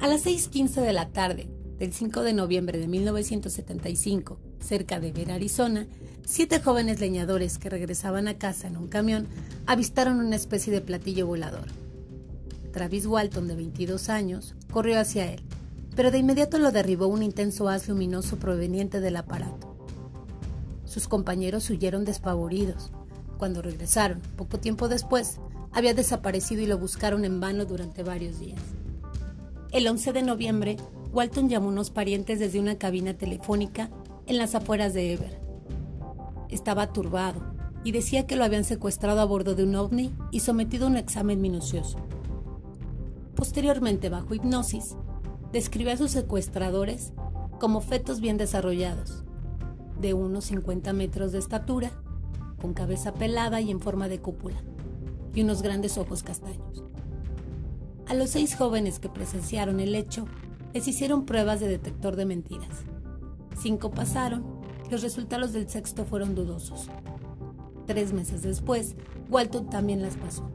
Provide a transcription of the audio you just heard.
A las 6.15 de la tarde del 5 de noviembre de 1975, cerca de Ver, Arizona, siete jóvenes leñadores que regresaban a casa en un camión avistaron una especie de platillo volador. Travis Walton, de 22 años, corrió hacia él, pero de inmediato lo derribó un intenso haz luminoso proveniente del aparato. Sus compañeros huyeron despavoridos. Cuando regresaron, poco tiempo después, había desaparecido y lo buscaron en vano durante varios días. El 11 de noviembre, Walton llamó a unos parientes desde una cabina telefónica en las afueras de Ever. Estaba turbado y decía que lo habían secuestrado a bordo de un ovni y sometido a un examen minucioso. Posteriormente, bajo hipnosis, describió a sus secuestradores como fetos bien desarrollados, de unos 50 metros de estatura, con cabeza pelada y en forma de cúpula, y unos grandes ojos castaños. A los seis jóvenes que presenciaron el hecho, les hicieron pruebas de detector de mentiras. Cinco pasaron, los resultados del sexto fueron dudosos. Tres meses después, Walton también las pasó.